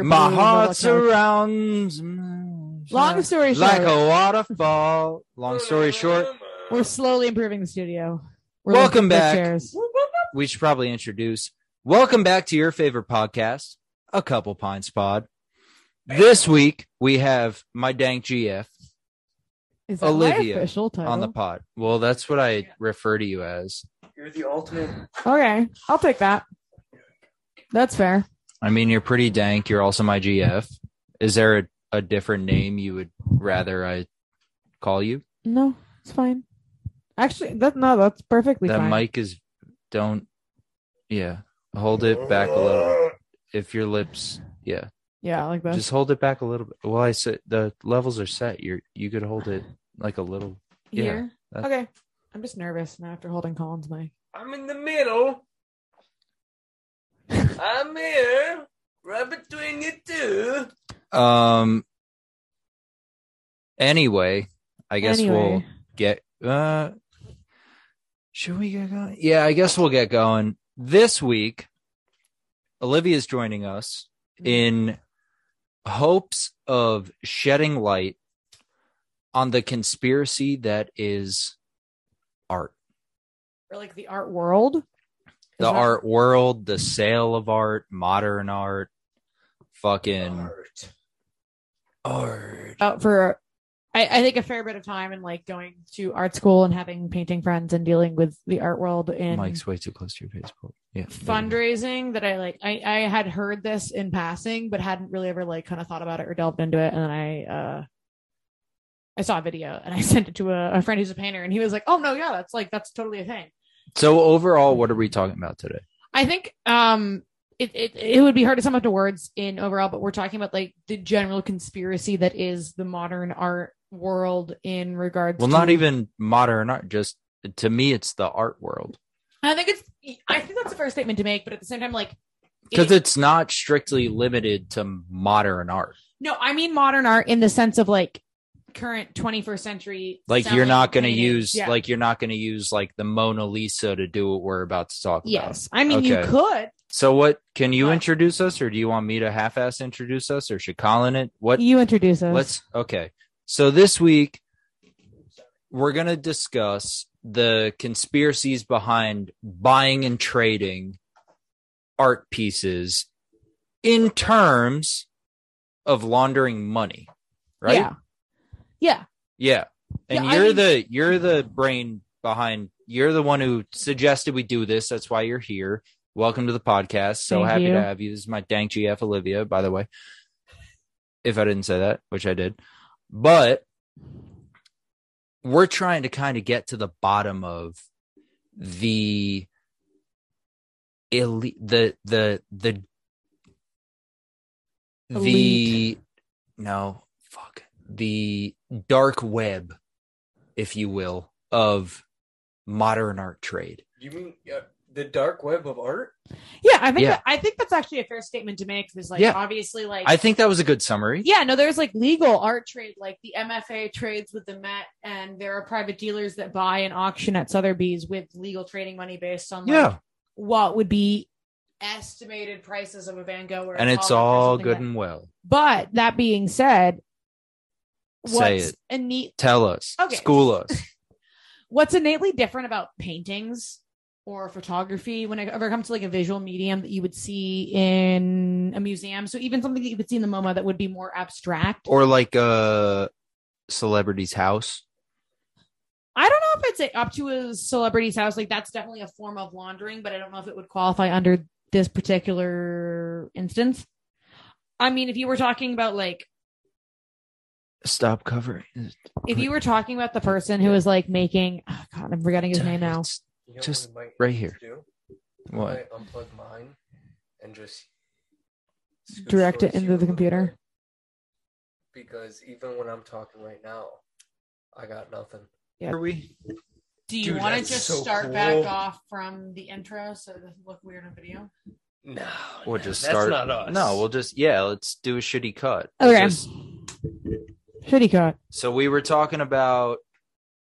My heart Velvet surrounds Long story short, like a waterfall. Long story short, we're slowly improving the studio. We're Welcome back. Chairs. we should probably introduce. Welcome back to your favorite podcast, A Couple Pints Pod. This week we have my dank GF Is that Olivia official title? on the pod. Well, that's what I refer to you as. You're the ultimate. Okay, I'll take that. That's fair. I mean, you're pretty dank. You're also my GF. Is there a, a different name you would rather I call you? No, it's fine. Actually, that no, that's perfectly that fine. mic is don't yeah hold it back a little if your lips yeah yeah, like that. just hold it back a little bit well i said the levels are set you're you could hold it like a little yeah, Here. that- Okay. I'm just nervous now after holding Colin's mic. I'm in the middle. I'm here, right between you two. um anyway i guess we'll get uh should we get going yeah i guess we'll get going this week olivia's joining us in hopes of shedding light on the conspiracy that is art Or like the art world. Is the that- art world the sale of art modern art fucking Art. art. Out for I, I think a fair bit of time and like going to art school and having painting friends and dealing with the art world in mike's way too close to your facebook yeah. there you fundraising that I like I, I had heard this in passing but hadn't really ever like kind of thought about it or delved into it. And then I uh I saw a video and I sent it to a, a friend who's a painter and he was like oh no yeah that's like that's totally a thing so overall what are we talking about today? I think um it, it it would be hard to sum up to words in overall, but we're talking about like the general conspiracy that is the modern art world in regards well to not even modern art just to me it's the art world. I think it's I think that's a fair statement to make, but at the same time, like because it- it's not strictly limited to modern art. No, I mean modern art in the sense of like current 21st century like you're not going to use Yeah. like you're not going to use like the mona lisa to do what we're about to talk about. Yes. I mean you could. So what can you introduce us or do you want me to half-ass introduce us or should colin it? What you introduce us. Let's okay. So this week we're going to discuss the conspiracies behind buying and trading art pieces in terms of laundering money right? Yeah yeah Yeah. And Yeah, you're mean- the you're the brain behind you're the one who suggested we do this. That's why you're here. Welcome to the podcast. So happy you. to have you. This is my dank GF Olivia, by the way. If I didn't say that, which I did. But we're trying to kind of get to the bottom of the elite the the the the Elite. no fuck the dark web if you will of modern art trade You mean uh, the dark web of art? yeah i think Yeah. that, i think that's actually a fair statement to make because like Yeah. obviously like i think that was a good summary Yeah, no, there's like legal art trade, like the MFA trades with the Met, and there are private dealers that buy and auction at Sotheby's with legal trading money based on like, yeah what would be estimated prices of a Van Gogh. Or and it's all good that- and well But that being said, Say what's it. innate tell us Okay. school us what's innately different about paintings or photography when it ever comes to like a visual medium that you would see in a museum. So even something that you would see in the MoMA that would be more abstract. or like a celebrity's house I don't know if it's up to a celebrity's house. Like that's definitely a form of laundering, but I don't know if it would qualify under this particular instance. I mean, if you were talking about like stop covering if you were talking about the person who was like making oh God, I'm forgetting his name now. You know Just what right here. do? What unplug mine and just Direct it into the computer. Because even when I'm talking right now, I got nothing. Yeah. are we Do you want to just so start back off from the intro so it doesn't look weird on video? No, we'll no, just that's start not us. no we'll just yeah let's do a shitty cut Okay. Just- Shitty cut. so we were talking about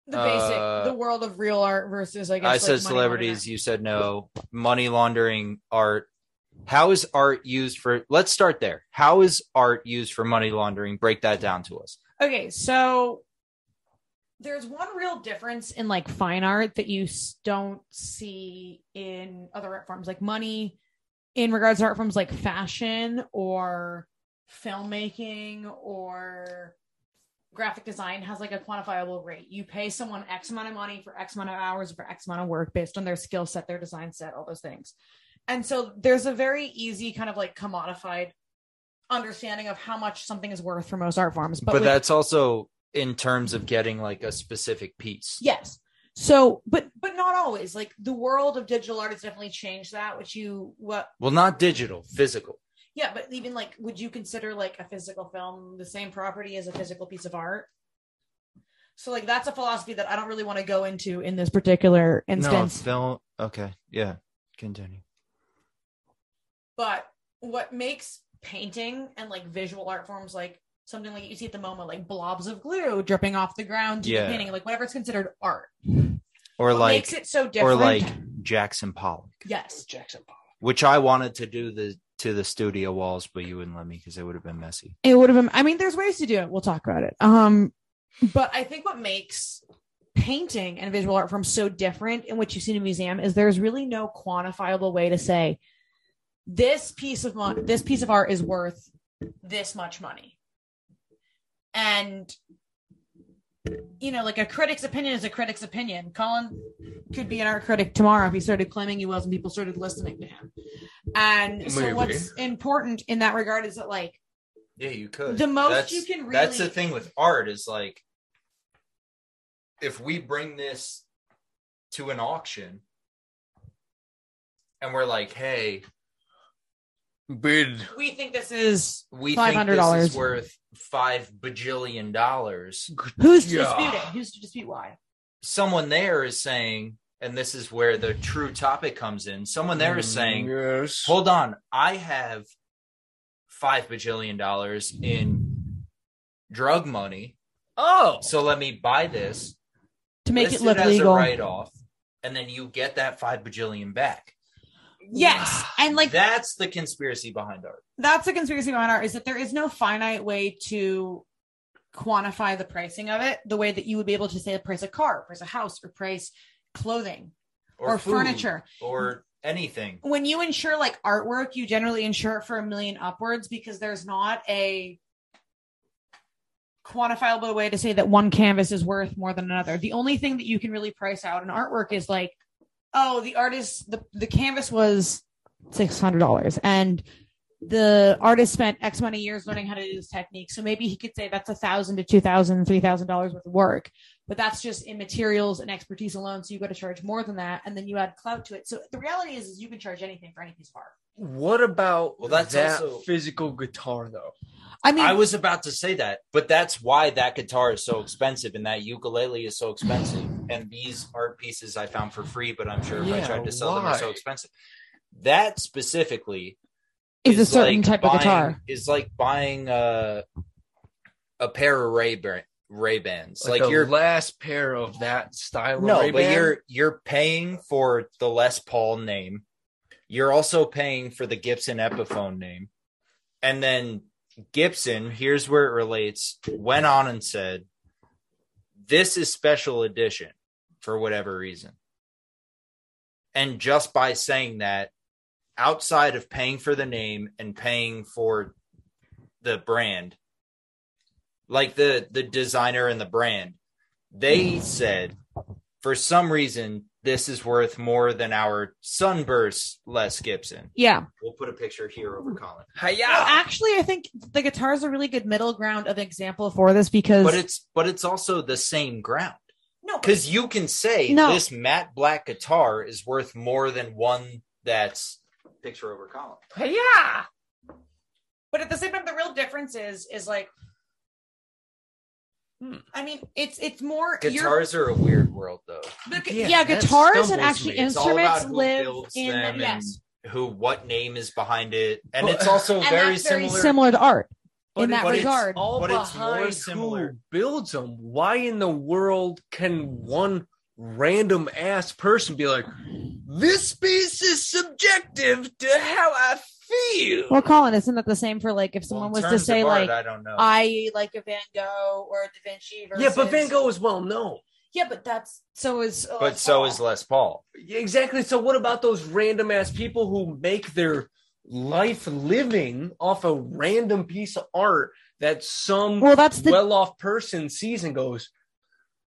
The basic, Uh, the world of real art versus I guess. I like, said money celebrities. You said no. Money laundering art How is art used for? Let's start there. How is art used for money laundering? Break that down to us. Okay, so there's one real difference in like fine art that you don't see in other art forms, like money in regards to art forms like fashion or filmmaking or graphic design has like a quantifiable rate. You pay someone X amount of money for X amount of hours for X amount of work based on their skill set, their design set, all those things. And so there's a very easy kind of like commodified understanding of how much something is worth for most art forms. But, with- that's also in terms of getting like a specific piece. Yes. So, but but not always. Like the world of digital art has definitely changed that. Which you what? Well, not digital, physical. Yeah, but even like, would you consider like a physical film the same property as a physical piece of art? So, like, that's a philosophy that I don't really want to go into in this particular instance. No, film. Okay, yeah. Continue. But what makes painting and like visual art forms like something like you see at the MoMA, like blobs of glue dripping off the ground, to the Yeah. painting, like whatever is considered art. Or what like, makes it so different. or like Jackson Pollock, yes, Jackson Pollock. which I wanted to do the to the studio walls, but you wouldn't let me because it would have been messy. it would have been i mean there's ways to do it. We'll talk about it. Um but i think what makes painting and visual art forms so different in what you see in a museum is there's really no quantifiable way to say this piece of mon- this piece of art is worth this much money. And you know like a critic's opinion is a critic's opinion colin could be an art critic tomorrow if he started claiming he was and people started listening to him and so what's important in that regard is that like Yeah, you could. The most That's- you can really. That's the thing with art is like, if we bring this to an auction, and we're like, hey, Bid. we think this is we $500. worth five bajillion dollars. who's to Yeah. dispute it who's to dispute why Someone there is saying, and this is where the true topic comes in. Someone there is mm, saying, yes. hold on, I have five bajillion dollars in drug money, Oh, so let me buy this. to make list it look as legal a write-off, and then you get that five bajillion back. Yes and like that's the conspiracy behind art. that's the conspiracy behind art is that there is no finite way to quantify the pricing of it the way that you would be able to say the price of car price a house or price clothing or, food, furniture or anything. when you insure like artwork you generally insure it for a million upwards because there's not a quantifiable way to say that one canvas is worth more than another the only thing that you can really price out in artwork is like oh the artist the, the canvas was $600 and the artist spent x amount of years learning how to do this technique. So maybe he could say that's a thousand to two thousand three thousand dollars worth of work but that's just in materials and expertise alone. So you got to charge more than that and then you add clout to it. So the reality is, is you can charge anything for any piece of art what about Well, that's that also- physical guitar though? I mean I was about to say that, but that's why that guitar is so expensive and that ukulele is so expensive. And these art pieces I found for free, but I'm sure if I tried to sell them, are so expensive. That specifically is a certain like type buying, of guitar Is like buying a a pair of Ray Ray Bans. Like, Like, the you're last pair of that style. of no, but Ray-Ban? you're you're paying for the Les Paul name. You're also paying for the Gibson Epiphone name, and then Gibson. Here's where it relates. Went on and said, "This is special edition for whatever reason." And just by saying that, outside of paying for the name and paying for the brand, like the the designer and the brand, they said for some reason this is worth more than our sunburst Les Gibson. yeah We'll put a picture here over Colin. Hiya! well, actually i think the guitar is a really good middle ground of example for this because But it's but it's also the same ground. no Because you can say No. this matte black guitar is worth more than one that's picture over Colin. Yeah. but at the same time the real difference is is like Hmm. i mean it's it's more Guitars are a weird world though. the gu- Yeah, yeah, guitars and actually me. It's all instruments about who live builds in them yes Who what name is behind it. And But- it's also and very that's very similar. similar to art But in that but it's regard all But it's more similar. who builds them. Why in the world can one random ass person be like, this piece is subjective to how I feel. Well, Colin, isn't that the same for like if someone Well, was to say art, like I don't know. I like a Van Gogh or a Da Vinci versus yeah, but Van Gogh is well known. Yeah, but that's so is uh, but so Paul. is Les Paul. Yeah, Exactly. So what about those random ass people who make their life living off a random piece of art that some Well, that's the well-off person sees and goes,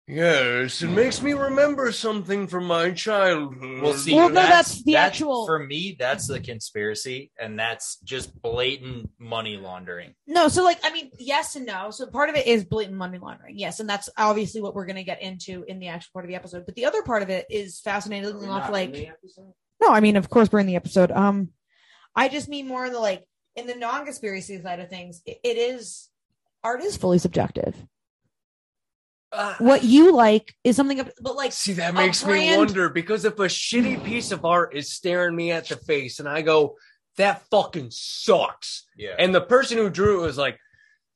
"Yes, it makes me remember something from my childhood." Well, see, Well, no, that's the actual- For me, that's the conspiracy, and that's just blatant money laundering. No, so like I mean, yes and no. So part of it is blatant money laundering, yes, and that's obviously what we're going to get into in the actual part of the episode. But the other part of it is fascinating enough. Like, no, I mean, of course, we're in the episode. Um, I just mean more in the like in the non-conspiracy side of things. It, it is art is fully subjective. Uh, What you like is something, but like See, that a makes me wonder because if a shitty piece of art is staring me at the face and I go, that fucking sucks. Yeah. And the person who drew it was like,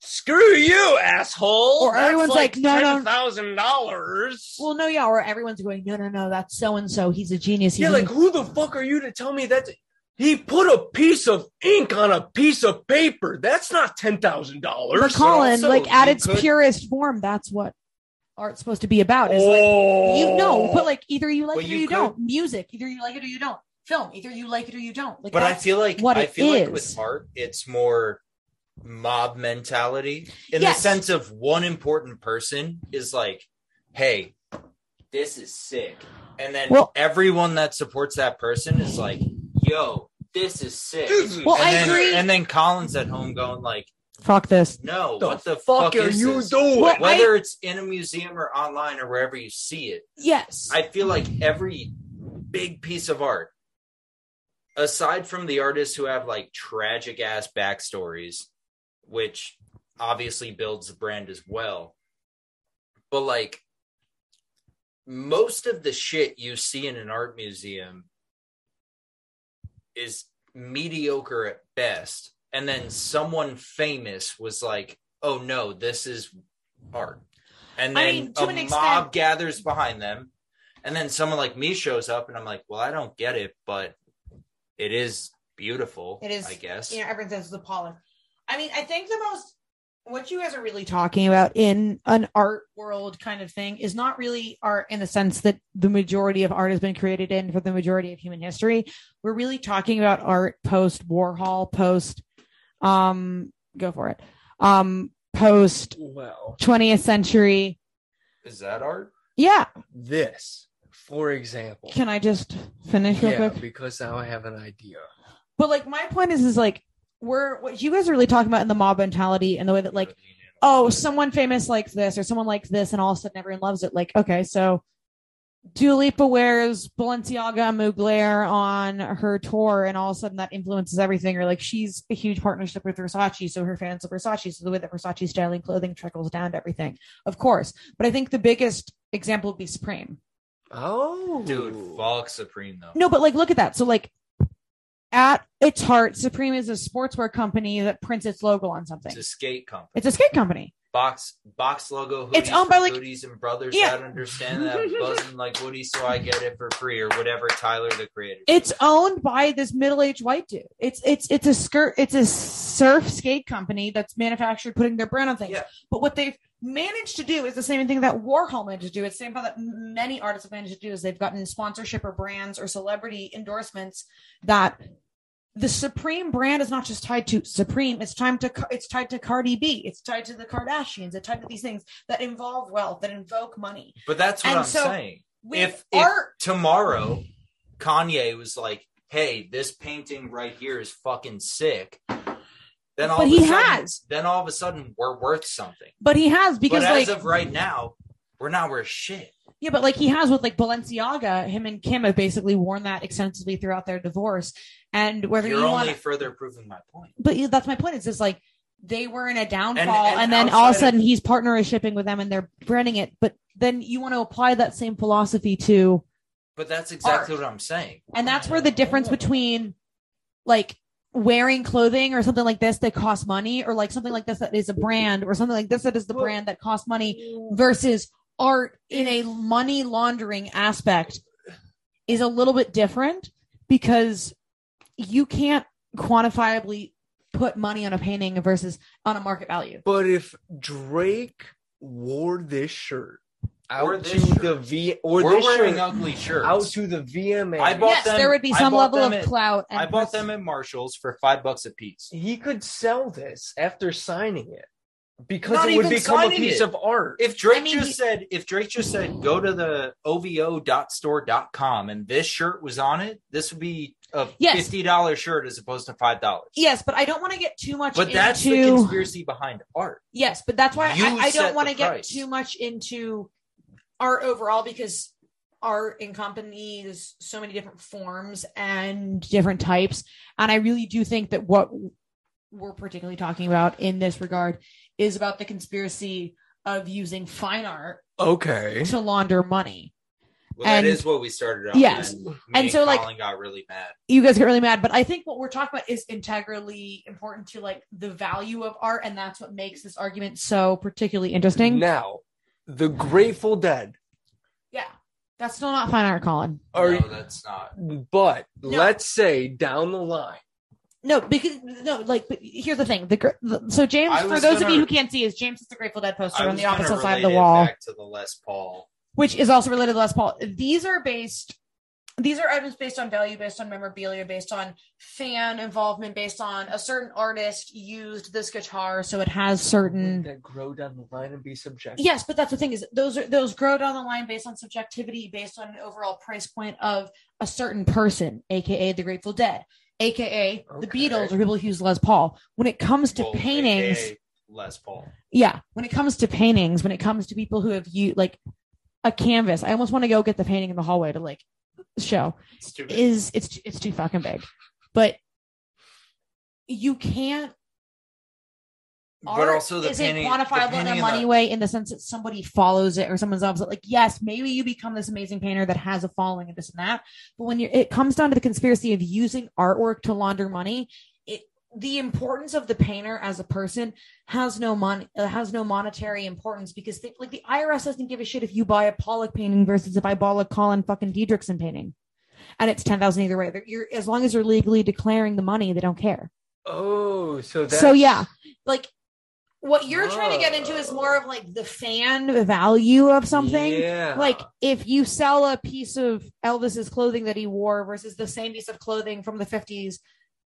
screw you, asshole. Or That's everyone's like, no, no. $10,000. well, no, yeah, or everyone's going, no, no, no, that's so and so. He's a genius. He's yeah, like, who the fuck are you to tell me that? He put a piece of ink on a piece of paper. That's not $10,000. but Colin, also like at its could- purest form, that's what art's supposed to be about. Is like oh. you know, but like either you like Well, it or you you don't. Music, either you like it or you don't. Film, either you like it or you don't. Like but I feel like what I feel like with art, it's more mob mentality in Yes. the sense of one important person is like, "Hey, this is sick," and then Well- everyone that supports that person is like, "Yo, this is sick." Well, and I then, agree. And then Colin's at home going like, fuck this. "No, the what the fuck, fuck, are is you this?" doing? Well, Whether it's in a museum or online or wherever you see it, Yes. I feel like every big piece of art, aside from the artists who have like tragic ass backstories, which obviously builds the brand as well, but like most of the shit you see in an art museum is mediocre at best. And then someone famous was like, oh no, this is art. And I then mean, a an mob gathers behind them. And then someone like me shows up and I'm like, well, I don't get it, but it is beautiful. It is, I guess. you know, everyone says the pollen. I mean, I think the most what you guys are really talking about in an art world kind of thing is not really art in the sense that the majority of art has been created in for the majority of human history. We're really talking about art post Warhol, post um go for it. Um post Well, 20th century. Is that art? Yeah. this, for example. Can I just finish real Yeah, quick? because now I have an idea. But like my point is is like we're what you guys are really talking about in the mob mentality and the way that like oh, someone famous likes this or someone likes this, and all of a sudden everyone loves it. Like, okay, so Dua Lipa wears Balenciaga and Mugler on her tour, and all of a sudden that influences everything. Or like she's a huge partnership with Versace, so her fans of Versace. So the way that Versace styling clothing trickles down to everything, of course. But I think the biggest example would be Supreme. Oh, Dude, fuck Supreme though. No, but like look at that. So like at its heart, Supreme is a sportswear company that prints its logo on something. It's a skate company. It's a skate company. Box box logo hoodies It's owned by, like- hoodies and brothers Yeah. that understand that buzzing like hoodies so I get it for free or whatever Tyler the creator. It's owned by this middle-aged white dude. It's it's it's a skirt. It's a surf skate company that's manufactured, putting their brand on things. Yeah. But what they've managed to do is the same thing that Warhol managed to do. It's the same thing that many artists have managed to do. Is they've gotten sponsorship or brands or celebrity endorsements that the Supreme brand is not just tied to Supreme. It's time to it's tied to Cardi B. It's tied to the Kardashians. It's tied to these things that involve wealth that invoke money. But that's what And I'm so, saying. If, if tomorrow Kanye was like, "Hey, this painting right here is fucking sick," then all But of he a sudden, has. then all of a sudden we're worth something. but he has because but like as of right now, we're not worth shit. Yeah, but like he has with like Balenciaga, him and Kim have basically worn that extensively throughout their divorce. And whether You're you only want, further proving my point. but yeah, that's my point. It's just like they were in a downfall, and, and then all of a outside of- sudden he's partner shipping with them, and they're branding it. But then you want to apply that same philosophy to, But that's exactly what I'm saying. and that's where the difference between like wearing clothing or something like this that costs money, or like something like this that is a brand, or something like this that is the brand that costs money versus art in a money laundering aspect is a little bit different because you can't quantifiably put money on a painting versus on a market value. But if Drake wore this shirt out Or to shirt. the V or We're this wearing shirt ugly shirts. out to the VMA, I bought yes, them- there would be some level of at- clout. And I bought pers- them at Marshalls for five bucks a piece. he could sell this after signing it because Not it would even become a piece it. of art. If Drake I mean, just he- said, if Drake just said, go to the ovo.store.com and this shirt was on it, this would be a Yes. fifty dollars shirt as opposed to five dollars. Yes, but I don't want to get too much But that's the into conspiracy behind art. Yes, but that's why You I, I don't want to get too much into art overall because art encompasses so many different forms and different types. And I really do think that what we're particularly talking about in this regard is about the conspiracy of using fine art Okay. to launder money. Well, And- that is what we started off. Yes. and, And so, like- Colin got really mad. You guys get really mad, but I think what we're talking about is integrally important to like the value of art, and that's what makes this argument so particularly interesting. Now, the Grateful Dead Yeah, that's still not fine art, Colin. are, no, that's not. but No. let's say down the line, No, because no, like but here's the thing. The, gr- the so James, I for was those of gonna- you who can't see, is James is the Grateful Dead poster I on was the gonna opposite side of the it wall, Back to the Les Paul. which is also related to Les Paul. These are based. These are items based on value, based on memorabilia, based on fan involvement, based on a certain artist used this guitar, so it has certain. that grow down the line and be subjective. Yes, but that's the thing is those are those grow down the line based on subjectivity, based on an overall price point of a certain person, aka the Grateful Dead, aka the Beatles or people who use Les Paul. When it comes to oh, Well, paintings, AKA Les Paul. yeah when it comes to paintings when it comes to people who have you like a canvas i almost want to go get the painting in the hallway to like show Stupid. is it's it's too fucking big but you can't but art also the isn't painting, the quantifiable in a money the- way in the sense that somebody follows it or someone's opposite. Like, yes, maybe you become this amazing painter that has a following and this and that. But when you're, it comes down to the conspiracy of using artwork to launder money, it the importance of the painter as a person has no money, uh, has no monetary importance because they, like the IRS doesn't give a shit if you buy a Pollock painting versus if I buy a Colin fucking Diedrichson painting, and it's ten thousand either way. You're as long as you're legally declaring the money, they don't care. Oh, so that's So yeah, like what you're trying to get into is more of like the fan value of something. Yeah. Like if you sell a piece of Elvis's clothing that he wore versus the same piece of clothing from the 50s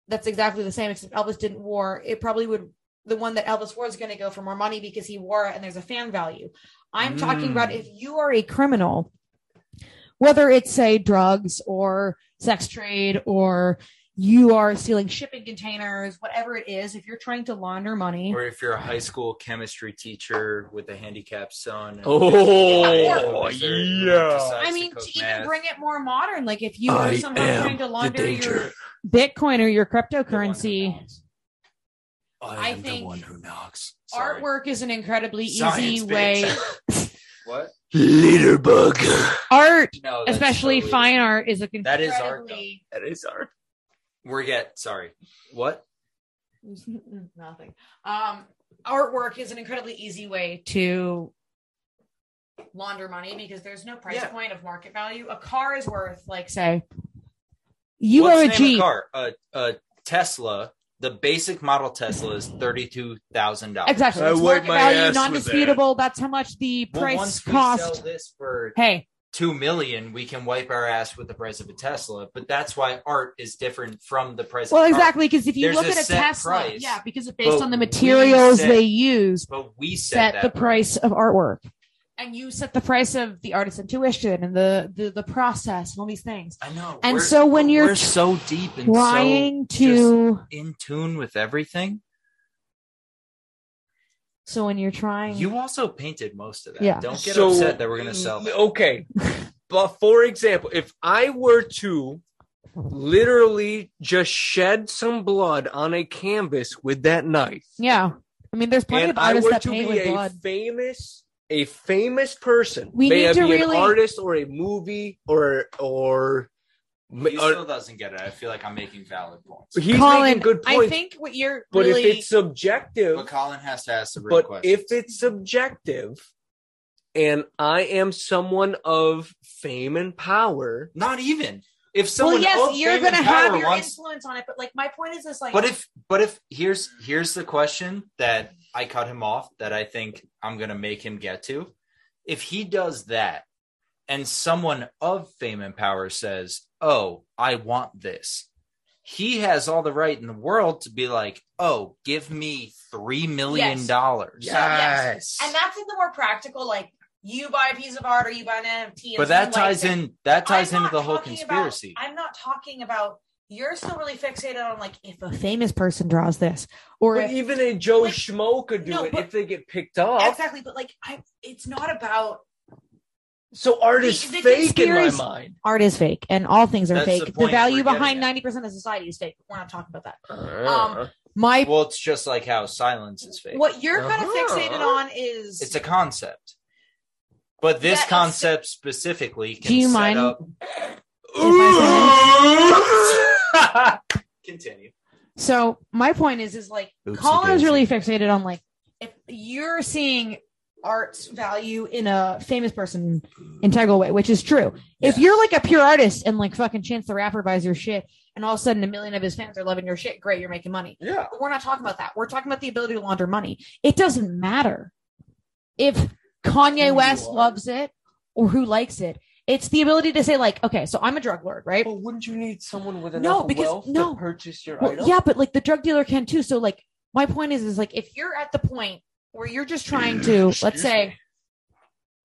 that's exactly the same except Elvis didn't wore, it probably would the one that Elvis wore is going to go for more money because he wore it and there's a fan value. I'm talking about Mm. if you are a criminal whether it's say drugs or sex trade or you are stealing shipping containers, whatever it is, if you're trying to launder money, Or if you're a high school chemistry teacher with a handicapped son. Oh, yeah. I mean, cook to even bring it more modern, like if you are I someone trying to launder your. Bitcoin or your The one who cryptocurrency, knocks. I am the think one who knocks. Artwork is an incredibly Science, easy bitch. way. What? Litterbug. Art, No, especially so fine art, is a That is art, incredibly That is art. We're get sorry. What? nothing. Um, artwork is an incredibly easy way to launder money because there's no price Yeah. point of market value. A car is worth, like, say, you What's are a name of Jeep. car? A, a Tesla. The basic model Tesla is thirty-two thousand dollars. Exactly. I It's wipe market my value, ass with non-disputable. That's how much the Well, price once we cost. sell this for Hey, two million, we can wipe our ass with the price of a Tesla. But that's why art is different from the price. well, of exactly, because if you There's look a at a Tesla, price, yeah, because it's based on the materials set- they use, But we set, set that the price of artwork. And you set the price of the artist's intuition and the, the the process and all these things. I know. And We're- so when you're we're so deep and Trying so to in tune with everything, so when you're trying you also painted most of that. Yeah. Don't get So- upset that we're gonna sell that. Okay. but for example, if I were to literally just shed some blood on a canvas with that knife, Yeah. I mean there's plenty and of I artists were that to paint be with a blood. famous a famous person, We may need it to be really- an artist or a movie or or He or- still doesn't get it. I feel like I'm making valid points. he's Colin, making good points. I think what you're but really if it's subjective, But Colin has to ask the real but question. if it's subjective, and I am someone of fame and power, Not even if someone. well, yes, of you're gonna have your wants- influence on it, but like my point is this: like, But if but if here's here's the question that I cut him off that I think I'm gonna make him get to. If he does that and someone of fame and power says, Oh, I want this, he has all the right in the world to be like, Oh, give me three million Yes. dollars. Yeah. and that's in the more practical, like you buy a piece of art or you buy an NFT. But that someone likes ties it. in that ties I'm into the whole conspiracy. About, I'm not talking about. You're still really fixated on like if if a famous person draws this, or But if, even a Joe Like, Schmo could do no, it but- if they get picked up. exactly, but like I, it's not about. So art is the fake in my mind. art is fake and all things are That's fake. the The, value behind ninety percent of society is fake. We're not talking about that. Uh, Um, My well, it's just like how silence is fake. What you're kind of Uh-huh. fixated on is It's a concept. But this Yeah, it's- concept specifically can Do you set mind up Continue. so my point is is like Oopsie Colin is really fixated on like if you're seeing art's value in a famous person integral way, which is true. If you're like a pure artist and like fucking Chance the Rapper buys your shit, and all of a sudden a million of his fans are loving your shit, great, you're making money. yeah. But we're not talking about that. We're talking about the ability to launder money. It doesn't matter if Kanye you West loves it or who likes it. It's the ability to say, like, okay, so I'm a drug lord, right? But wouldn't you need someone with enough No, because- wealth no. to purchase your Well, item? yeah, but like the drug dealer can too. So like my point is, is like if you're at the point where you're just trying to, let's say.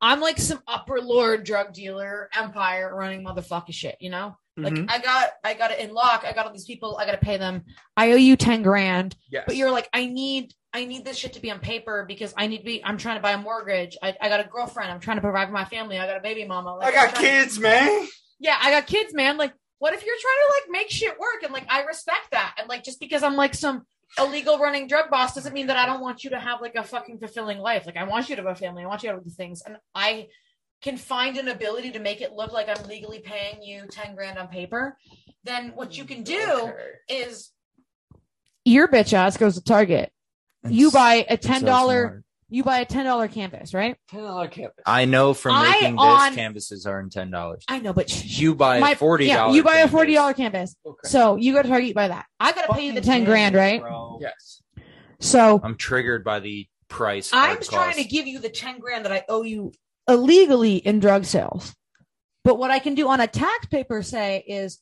I'm like some upper lord drug dealer empire running motherfucking shit, you know? Like Mhm. I got, I got it in lock. I got all these people. I got to pay them. I owe you ten grand. yes. But you're like, I need, I need this shit to be on paper because I need to be. I'm trying to buy a mortgage. I, I got a girlfriend. I'm trying to provide for my family. I got a baby mama. Like, I'm trying- man. yeah, I got kids, man. Like, what if you're trying to like make shit work? And like, I respect that. And like, just because I'm like some illegal running drug boss doesn't mean that I don't want you to have like a fucking fulfilling life. Like, I want you to have a family. I want you to have these things. And I can find an ability to make it look like I'm legally paying you 10 grand on paper. Then what you can do is your bitch ass goes to Target. You buy a ten dollar. You buy a ten dollar canvas, right? Ten dollar canvas. I know from I making this, on- canvases are in ten dollars. I know, but You buy my a forty yeah, dollars. you buy a forty dollar canvas. Okay. So you go to Target, you buy that. I gotta pay you the Fucking ten grand, right? bro. yes. So I'm triggered by the price. I'm art trying to give you the ten grand that I owe you illegally in drug sales. But what I can do on a tax paper say is,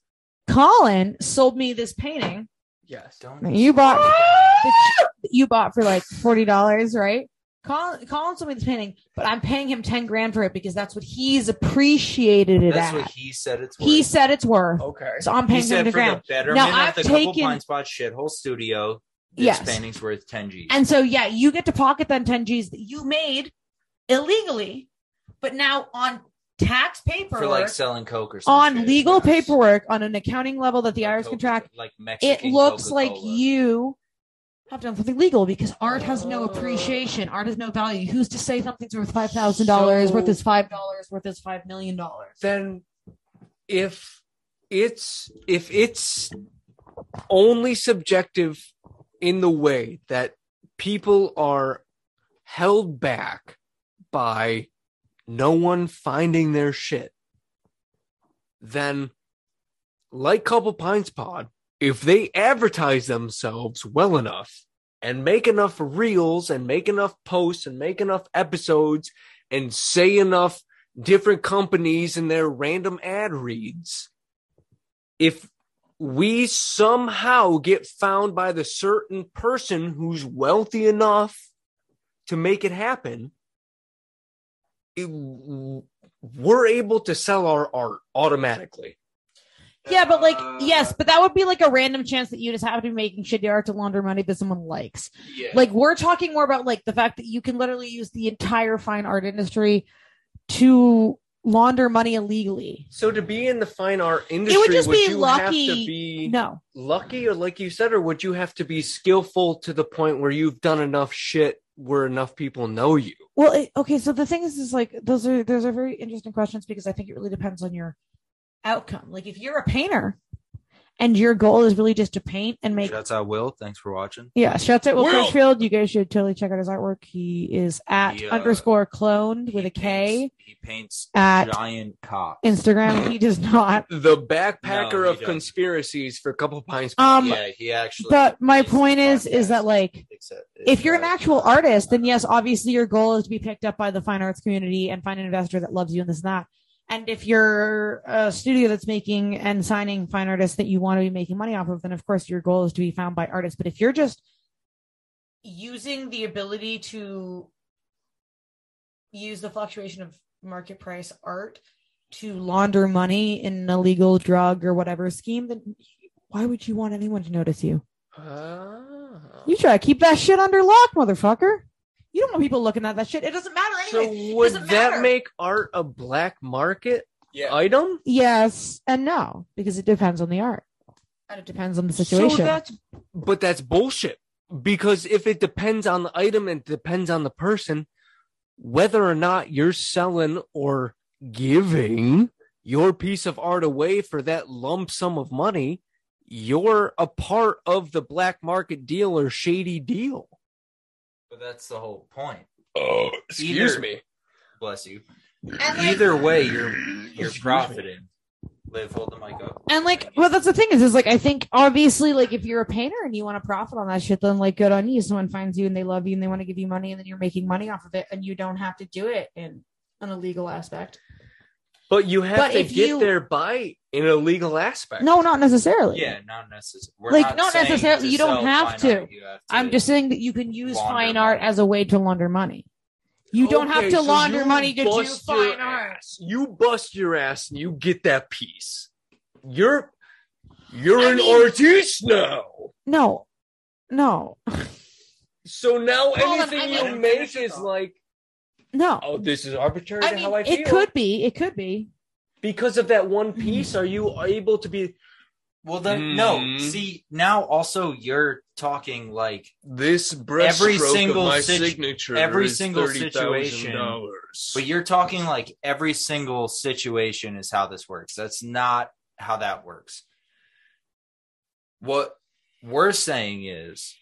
Colin sold me this painting Yes. Don't you bought you bought for like forty dollars, right? Colin, Colin sold me this painting, but I'm paying him ten grand for it because that's what he's appreciated it That's at. what he said it's worth. he said it's worth. Okay. So I'm He paying him said the for grand. the betterment Now, of I've the couple taken- Pints Pod shithole studio. This Yes. painting's worth ten G's. And so, yeah, you get to pocket then 10 G's that you made illegally, but now on tax paperwork, for like selling coke or something. on legal paperwork, on an accounting level that the IRS can track, like Mexican it looks like Coca-Cola. you have done something legal because art has no appreciation. Art has no value. Who's to say something's worth five thousand dollars, worth is five dollars, worth is five million dollars? Then, if it's if it's only subjective in the way that people are held back by no one finding their shit, then like Couple Pints Pod, if they advertise themselves well enough and make enough reels and make enough posts and make enough episodes and say enough different companies in their random ad reads, if we somehow get found by the certain person who's wealthy enough to make it happen, it, we're able to sell our art automatically. Yeah, but like, Uh, yes, but that would be like a random chance that you just happen to be making shitty art to launder money that someone likes. Yeah. Like, we're talking more about like the fact that you can literally use the entire fine art industry to launder money illegally. So to be in the fine art industry, it would just be you lucky- have to be No, lucky, or like you said, or would you have to be skillful to the point where you've done enough shit where enough people know you? Well, it, okay. So the thing is, is like those are those are very interesting questions because I think it really depends on your outcome. Like if you're a painter and your goal is really just to paint and make Shouts out Will. Thanks for watching. yeah, shouts out Will Will! Crutchfield. You guys should totally check out his artwork. He is at He, uh, underscore cloned with a K paints- He paints at giant cocks. Instagram. He does not. The backpacker No, of doesn't. conspiracies for a couple pints. Um, yeah, he actually. but my point is- is that, like, except if you're an actual artist, then yes, obviously your goal is to be picked up by the fine arts community and find an investor that loves you and this and that. And if you're a studio that's making and signing fine artists that you want to be making money off of, then of course your goal is to be found by artists. But if you're just using the ability to use the fluctuation of market price art to launder money in an illegal drug or whatever scheme, then why would you want anyone to notice you? Ah. You try to keep that shit under lock, motherfucker. You don't want people looking at that shit. It doesn't matter anyway. So would that matter. make art a black market Yeah. item? yes and no, because it depends on the art. And it depends on the situation. So that's but that's bullshit. Because if it depends on the item and depends on the person, whether or not you're selling or giving your piece of art away for that lump sum of money, you're a part of the black market deal or shady deal. But that's the whole point. Oh, excuse me. Bless you. like- Either way, you're you're Excuse me. profiting. Liv, hold the mic up. and like, well, that's the thing is, is like, I think obviously, like, if you're a painter and you want to profit on that shit, then like, good on you. Someone finds you and they love you and they want to give you money, and then you're making money off of it, and you don't have to do it in an illegal aspect. But you have But to get you- there by in a legal aspect. No, not necessarily. Yeah, not necessarily. Like, not necessarily, you don't have to. I'm just saying that you can use launder fine art money. as a way to launder money. You don't have to so launder money to do fine art. You bust your ass and you get that piece. You're you're I an mean- artist now. No, no, So now Hold on, anything I you make is like, no. oh, this is arbitrary I to mean, how I feel. it could be. It could be. Because of that one piece. Are you able to be Well, then no. Hmm. See, now also you're talking like this Every single of my situ- signature? every is single $30,000. situation, But you're talking like every single situation is how this works. That's not how that works. What we're saying is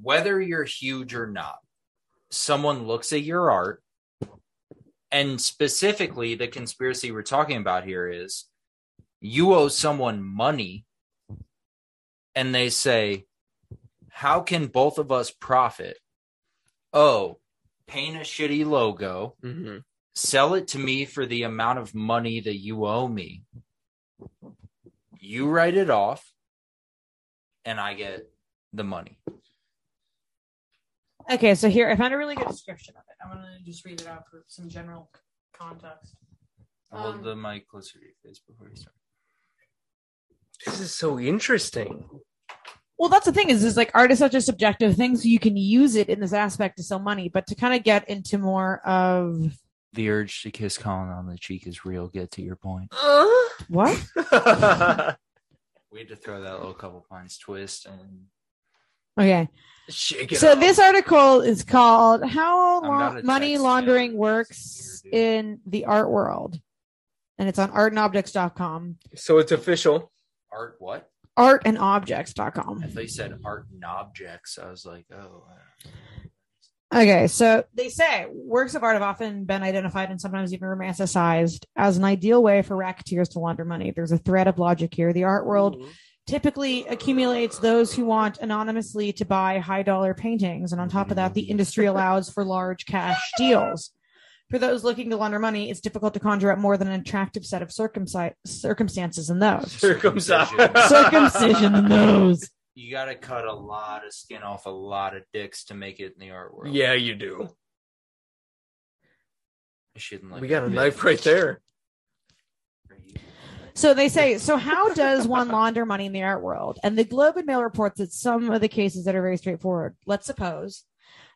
whether you're huge or not, someone looks at your art, and specifically the conspiracy we're talking about here is you owe someone money, and they say, How can both of us profit? Oh, paint a shitty logo, Mhm. sell it to me for the amount of money that you owe me. You write it off, and I get the money. Okay, so here I found a really good description of it. I'm gonna just read it out for some general context. Hold Um, the mic closer to your face before you start. This is so interesting. Well, that's the thing is, is like art is such a subjective thing, so you can use it in this aspect to sell money, but to kind of get into more of The urge to kiss Colin on the cheek is real. Get to your point. Uh? what? We had to throw that little couple points twist and Okay, Shake it so off. this article is called "How I'm Lo- about to Money Laundering Taylor. Works Dude. in the Art World," and it's on artandobjects.com. so it's official. art. What? Artandobjects.com. I thought you said art and objects. I was like, oh. Okay, so they say works of art have often been identified and sometimes even romanticized as an ideal way for racketeers to launder money. There's a thread of logic here. The art world mm-hmm. Typically accumulates those who want anonymously to buy high dollar paintings. And on top of that, the industry allows for large cash deals. For those looking to launder money, it's difficult to conjure up more than an attractive set of circumci- circumstances in those. Circumcision. Circumcision in those. You got to cut a lot of skin off a lot of dicks to make it in the art world. Yeah, you do. I shouldn't like We got a knife right there. So they say, so how does one launder money in the art world? And the Globe and Mail reports that some of the cases that are very straightforward. Let's suppose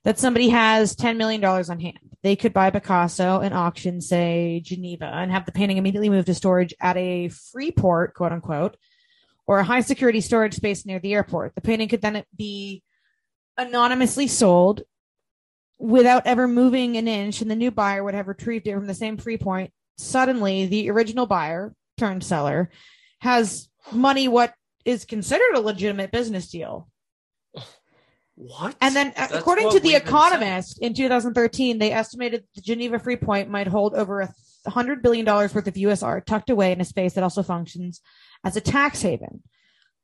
that somebody has $10 million on hand. They could buy Picasso and auction, say, Geneva, and have the painting immediately moved to storage at a free port, quote unquote, or a high security storage space near the airport. The painting could then be anonymously sold without ever moving an inch, and the new buyer would have retrieved it from the same free port. Suddenly, the original buyer turned seller has money what is considered a legitimate business deal. What? And then, uh, That's according to The Economist, in 2013, they estimated the Geneva Free Port might hold over a hundred billion dollars worth of U.S. art tucked away in a space that also functions as a tax haven.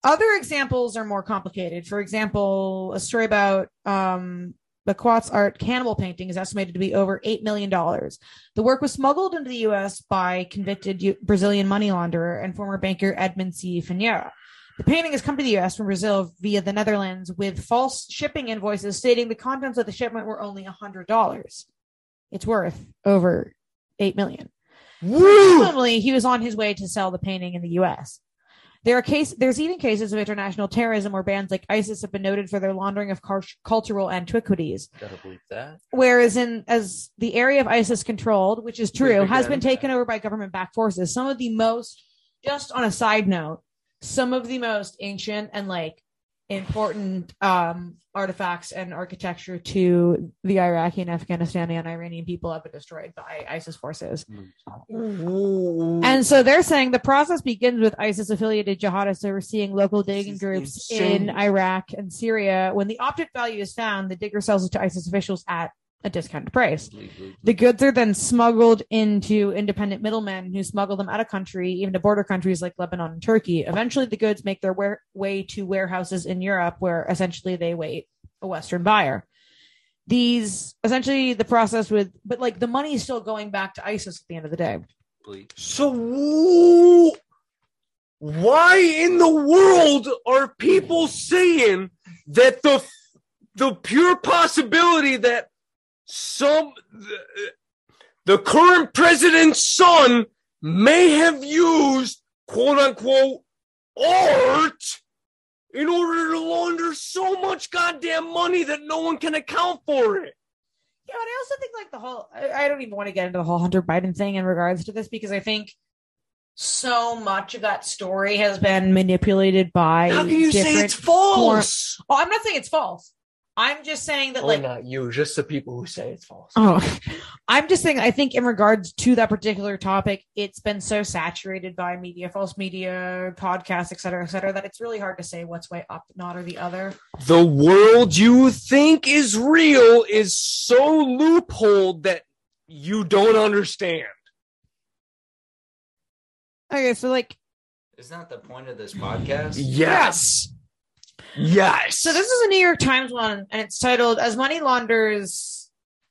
Other examples are more complicated. For example, a story about um, Basquiat's art cannibal painting is estimated to be over $8 million. The work was smuggled into the U.S. by convicted U- Brazilian money launderer and former banker Edmund C. Finheira. The painting has come to the U.S. from Brazil via the Netherlands with false shipping invoices stating the contents of the shipment were only $100. It's worth over 8 million. Woo! Presumably, he was on his way to sell the painting in the U.S. There are case, there's even cases of international terrorism where bands like ISIS have been noted for their laundering of cul- cultural antiquities. Gotta believe that. Whereas in as the area of ISIS controlled, which is true, has been taken over by government backed forces. Some of the most, just on a side note, some of the most ancient and like important um artifacts and architecture to the Iraqi and Afghanistan and Iranian people have been destroyed by ISIS forces. Ooh. And so they're saying the process begins with ISIS affiliated jihadists overseeing local digging groups insane. in Iraq and Syria. When the object value is found, the digger sells it to ISIS officials at a discounted price. The goods are then smuggled into independent middlemen who smuggle them out of country, even to border countries like Lebanon and Turkey. Eventually, the goods make their wa- way to warehouses in Europe, where essentially they wait a Western buyer. These essentially the process with, but like the money is still going back to ISIS at the end of the day. So why in the world are people saying that the the pure possibility that some the, the current president's son may have used quote unquote art in order to launder so much goddamn money that no one can account for it. Yeah, but I also think like the whole I, I don't even want to get into the whole Hunter Biden thing in regards to this because I think so much of that story has been manipulated by How can you say it's false? Oh, I'm not saying it's false. I'm just saying that Oh, like not you, just the people who say it's false. Oh, I'm just saying. I think in regards to that particular topic, it's been so saturated by media, false media, podcasts, et cetera, et cetera, that it's really hard to say what's way up, not or the other. the world you think is real is so loopholed that you don't understand. Okay, so like, Isn't that the point of this podcast? Yes. Yes. so this is a New York Times one, and it's titled "As Money Launders,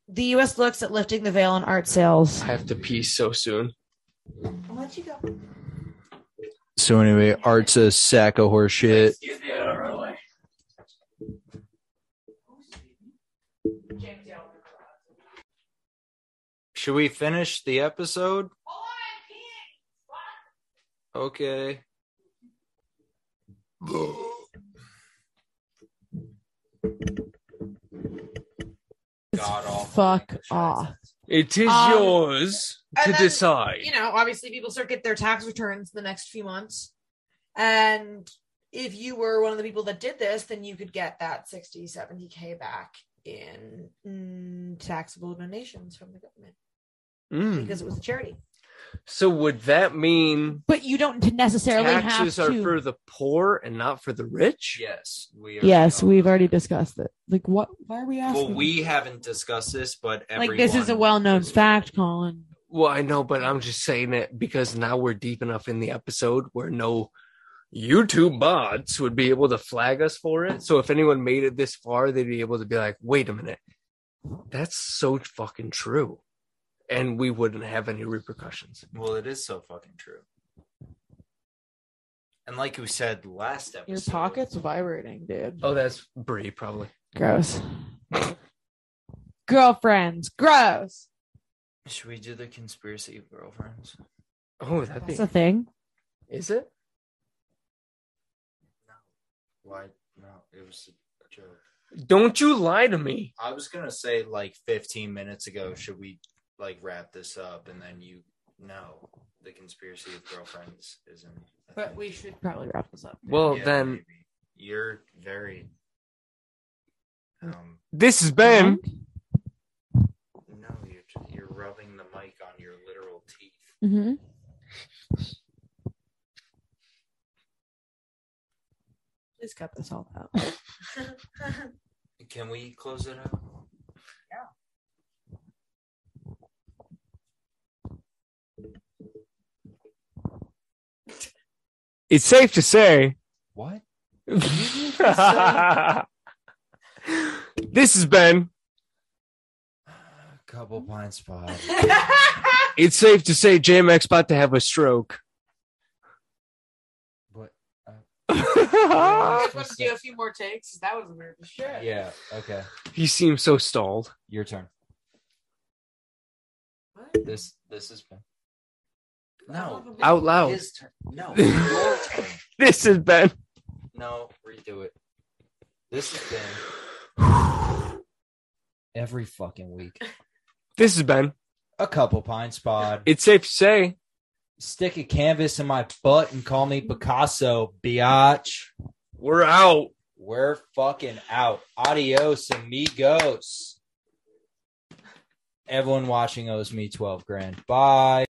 the U.S. Looks at Lifting the Veil on Art Sales." I have to pee so soon. I'll let you go. So anyway, art's a sack of horse shit. Should we finish the episode? Okay. God awful Fuck off. It is Um, yours to and then, decide. you know, obviously people start get their tax returns the next few months. And if you were one of the people that did this, then you could get that 60, 70K back in mm, taxable donations from the government Mm. because it was a charity. So would that mean But you don't necessarily taxes have are to. for the poor and not for the rich? Yes, we. yes, we've already discussed it. Like, what? Why are we asking? Well, we haven't discussed this, but like this is a well-known fact, Colin. Well, I know, but I'm just saying it because now we're deep enough in the episode where no YouTube bots would be able to flag us for it. So if anyone made it this far, they'd be able to be like, wait a minute, that's so fucking true. And we wouldn't have any repercussions. Well, it is so fucking true. And like we said last episode, Your pocket's vibrating, dude. Oh, that's Brie, probably. Gross. Girlfriends, gross. Should we do the conspiracy of girlfriends? Oh, that'd be. That's a thing. Is it? No. Why? No, it was a joke. Don't you lie to me. I was gonna say like 15 minutes ago. Should we like wrap this up? And then you know the conspiracy of girlfriends isn't. a But thing. we should probably wrap this up. Well, Yeah, then, maybe. you're very. Um, this has been. no, you're just, you're rubbing the mic on your literal teeth. Mm-hmm. Please cut this all out. Can we close it out? It's safe to say What? this has been Couple Pints Pod. it's safe to say JMX about to have a stroke. What? I just want to do a few more takes. That was weird as shit. Yeah. Okay. he seems so stalled. Your turn. What? This. This has been. No. Out loud. His turn. No. Your turn. This has been No. Redo it. This has been every fucking week. this has been A Couple Pints Pod. it's safe to say Stick a canvas in my butt and call me Picasso, biatch. we're out. We're fucking out. Adios, amigos. Everyone watching owes me 12 grand. Bye.